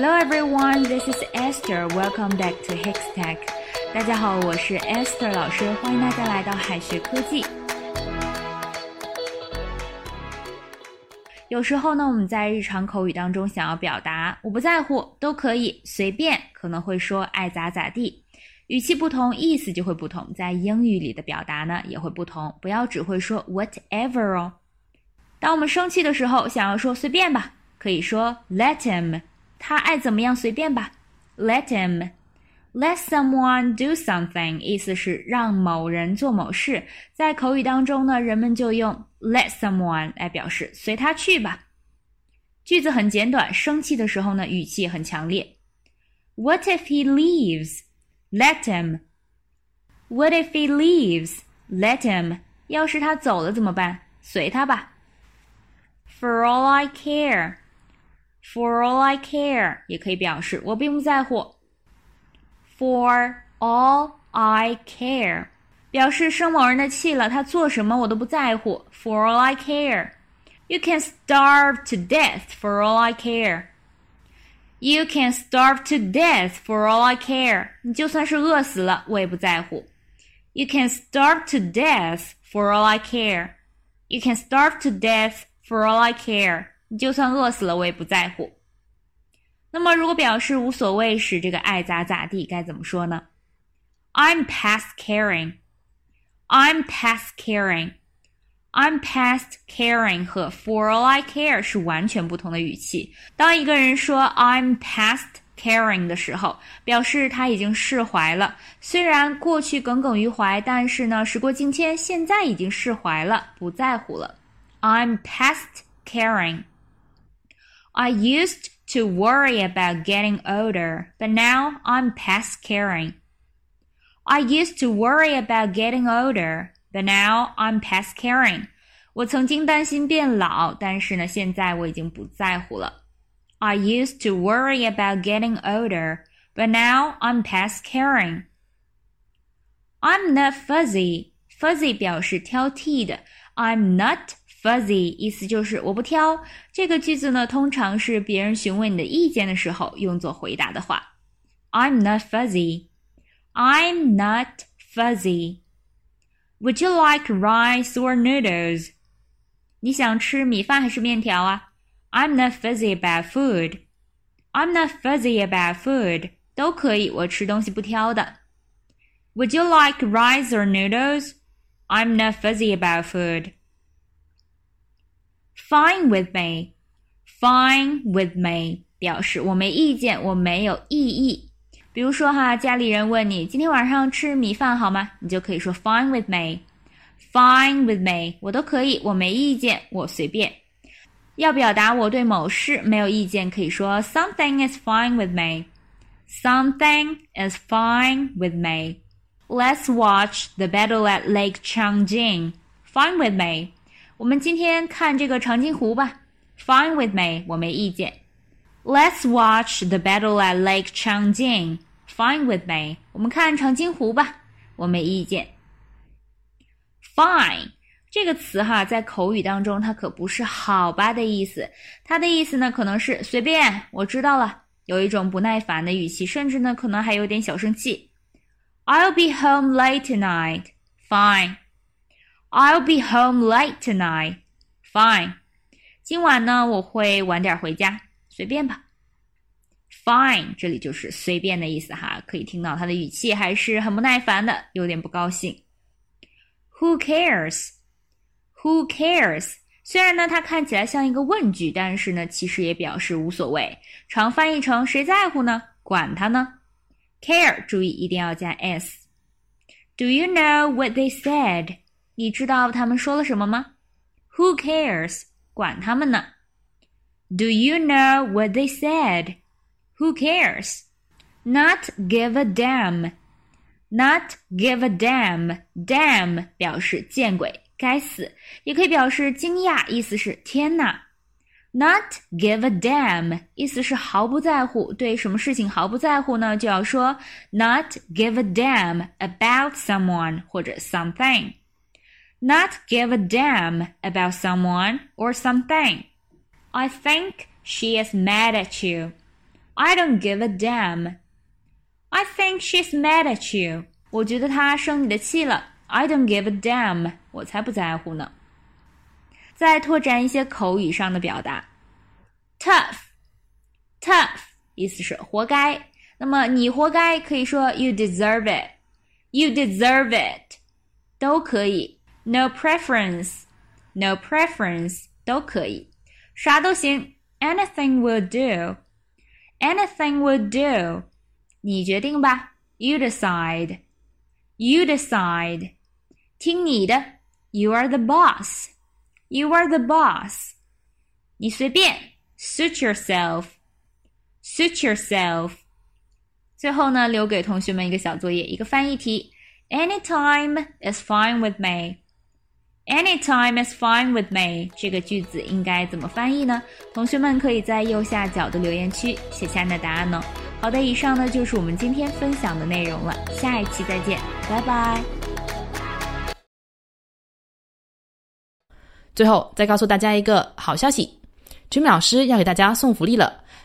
Hello everyone, this is Esther. Welcome back to Hextech. 大家好，我是 Esther 老师，欢迎大家来到海学科技。有时候呢，我们在日常口语当中想要表达“我不在乎”，都可以随便，可能会说“爱咋咋地”，语气不同，意思就会不同。在英语里的表达呢，也会不同，不要只会说 “whatever” 哦。当我们生气的时候，想要说“随便吧”，可以说 “let him”。他爱怎么样随便吧，Let him. Let someone do something，意思是让某人做某事。在口语当中呢，人们就用 let someone 来表示随他去吧。句子很简短，生气的时候呢，语气很强烈。What if he leaves? Let him. What if he leaves? Let him. 要是他走了怎么办？随他吧。For all I care. For all I care 也可以表示我并不在乎。For all I care 表示生某人的气了，他做什么我都不在乎。For all I care, you can starve to death. For all I care, you can starve to death. For all I care，你就算是饿死了，我也不在乎。You can starve to death. For all I care, you can starve to death. For all I care。 你就算饿死了，我也不在乎。那么，如果表示无所谓时，这个爱咋咋地该怎么说呢？I'm past caring. I'm past caring. I'm past caring 和 For all I care 是完全不同的语气。当一个人说 I'm past caring 的时候，表示他已经释怀了。虽然过去耿耿于怀，但是呢，时过境迁，现在已经释怀了，不在乎了。I'm past caring. I used to worry about getting older, but now I'm past caring. I used to worry about getting older, but now I'm past caring. 我曾经担心变老，但是呢，现在我已经不在乎了。I used to worry about getting older, but now I'm past caring. I'm not fuzzy. Fuzzy 表示挑剔的。I'm not Fuzzy 意思就是我不挑。这个句子呢，通常是别人询问你的意见的时候用作回答的话。I'm not fuzzy. I'm not fuzzy. Would you like rice or noodles? 你想吃米饭还是面条啊？I'm not fuzzy about food. I'm not fuzzy about food. 都可以，我吃东西不挑的。Would you like rice or noodles? I'm not fuzzy about food. Fine with me, fine with me 表示我没意见，我没有异议。比如说哈，家里人问你今天晚上吃米饭好吗？你就可以说 Fine with me, fine with me，我都可以，我没意见，我随便。要表达我对某事没有意见，可以说 Something is fine with me, something is fine with me. Let's watch the battle at Lake Changjin. Fine with me. 我们今天看这个长津湖吧，Fine with me，我没意见。Let's watch the battle at Lake Changjin. Fine with me，我们看长津湖吧，我没意见。Fine 这个词哈，在口语当中它可不是好吧的意思，它的意思呢可能是随便，我知道了，有一种不耐烦的语气，甚至呢可能还有点小生气。I'll be home late tonight. Fine. I'll be home late tonight. Fine. 今晚呢，我会晚点回家，随便吧。Fine，这里就是随便的意思哈，可以听到他的语气还是很不耐烦的，有点不高兴。Who cares? Who cares? 虽然呢，它看起来像一个问句，但是呢，其实也表示无所谓，常翻译成谁在乎呢？管他呢？Care，注意一定要加 s。Do you know what they said? 你知道他们说了什么吗？Who cares？管他们呢。Do you know what they said? Who cares? Not give a damn. Not give a damn. Damn 表示见鬼，该死，也可以表示惊讶，意思是天哪。Not give a damn 意思是毫不在乎，对什么事情毫不在乎呢？就要说 Not give a damn about someone 或者 something。 not give a damn about someone or something. I think she is mad at you. I don't give a damn. I think she's mad at you. 我觉得她生你的气了。I don't give a damn. 我才不在乎呢。再拓展一些口语上的表达，tough，tough 意思是活该。那么你活该可以说 you deserve it，you deserve it 都可以。 No preference，no preference 都可以，啥都行。Anything will do，anything will do，你决定吧。You decide，you decide，听你的。You are the boss，you are the boss，你随便。Suit yourself，suit yourself。最后呢，留给同学们一个小作业，一个翻译题。Anytime is fine with me. Anytime is fine with me. 这个句子应该怎么翻译呢？同学们可以在右下角的留言区写下你的答案哦。好的，以上呢就是我们今天分享的内容了。下一期再见，拜拜。最后再告诉大家一个好消息，Jimmy 老师要给大家送福利了。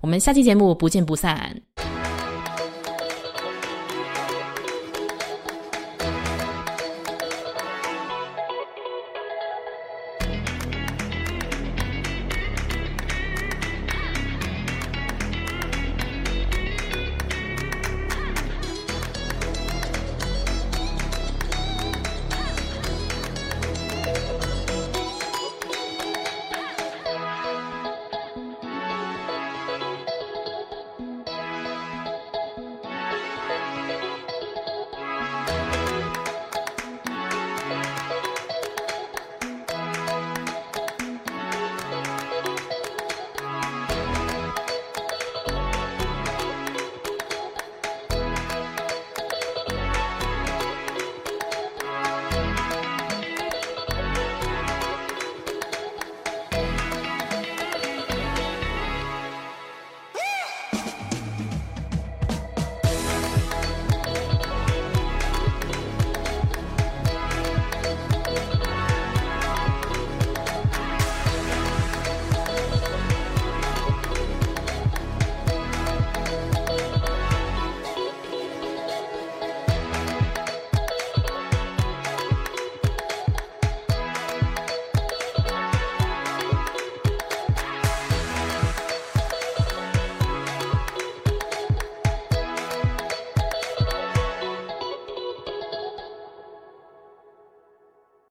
我们下期节目不见不散。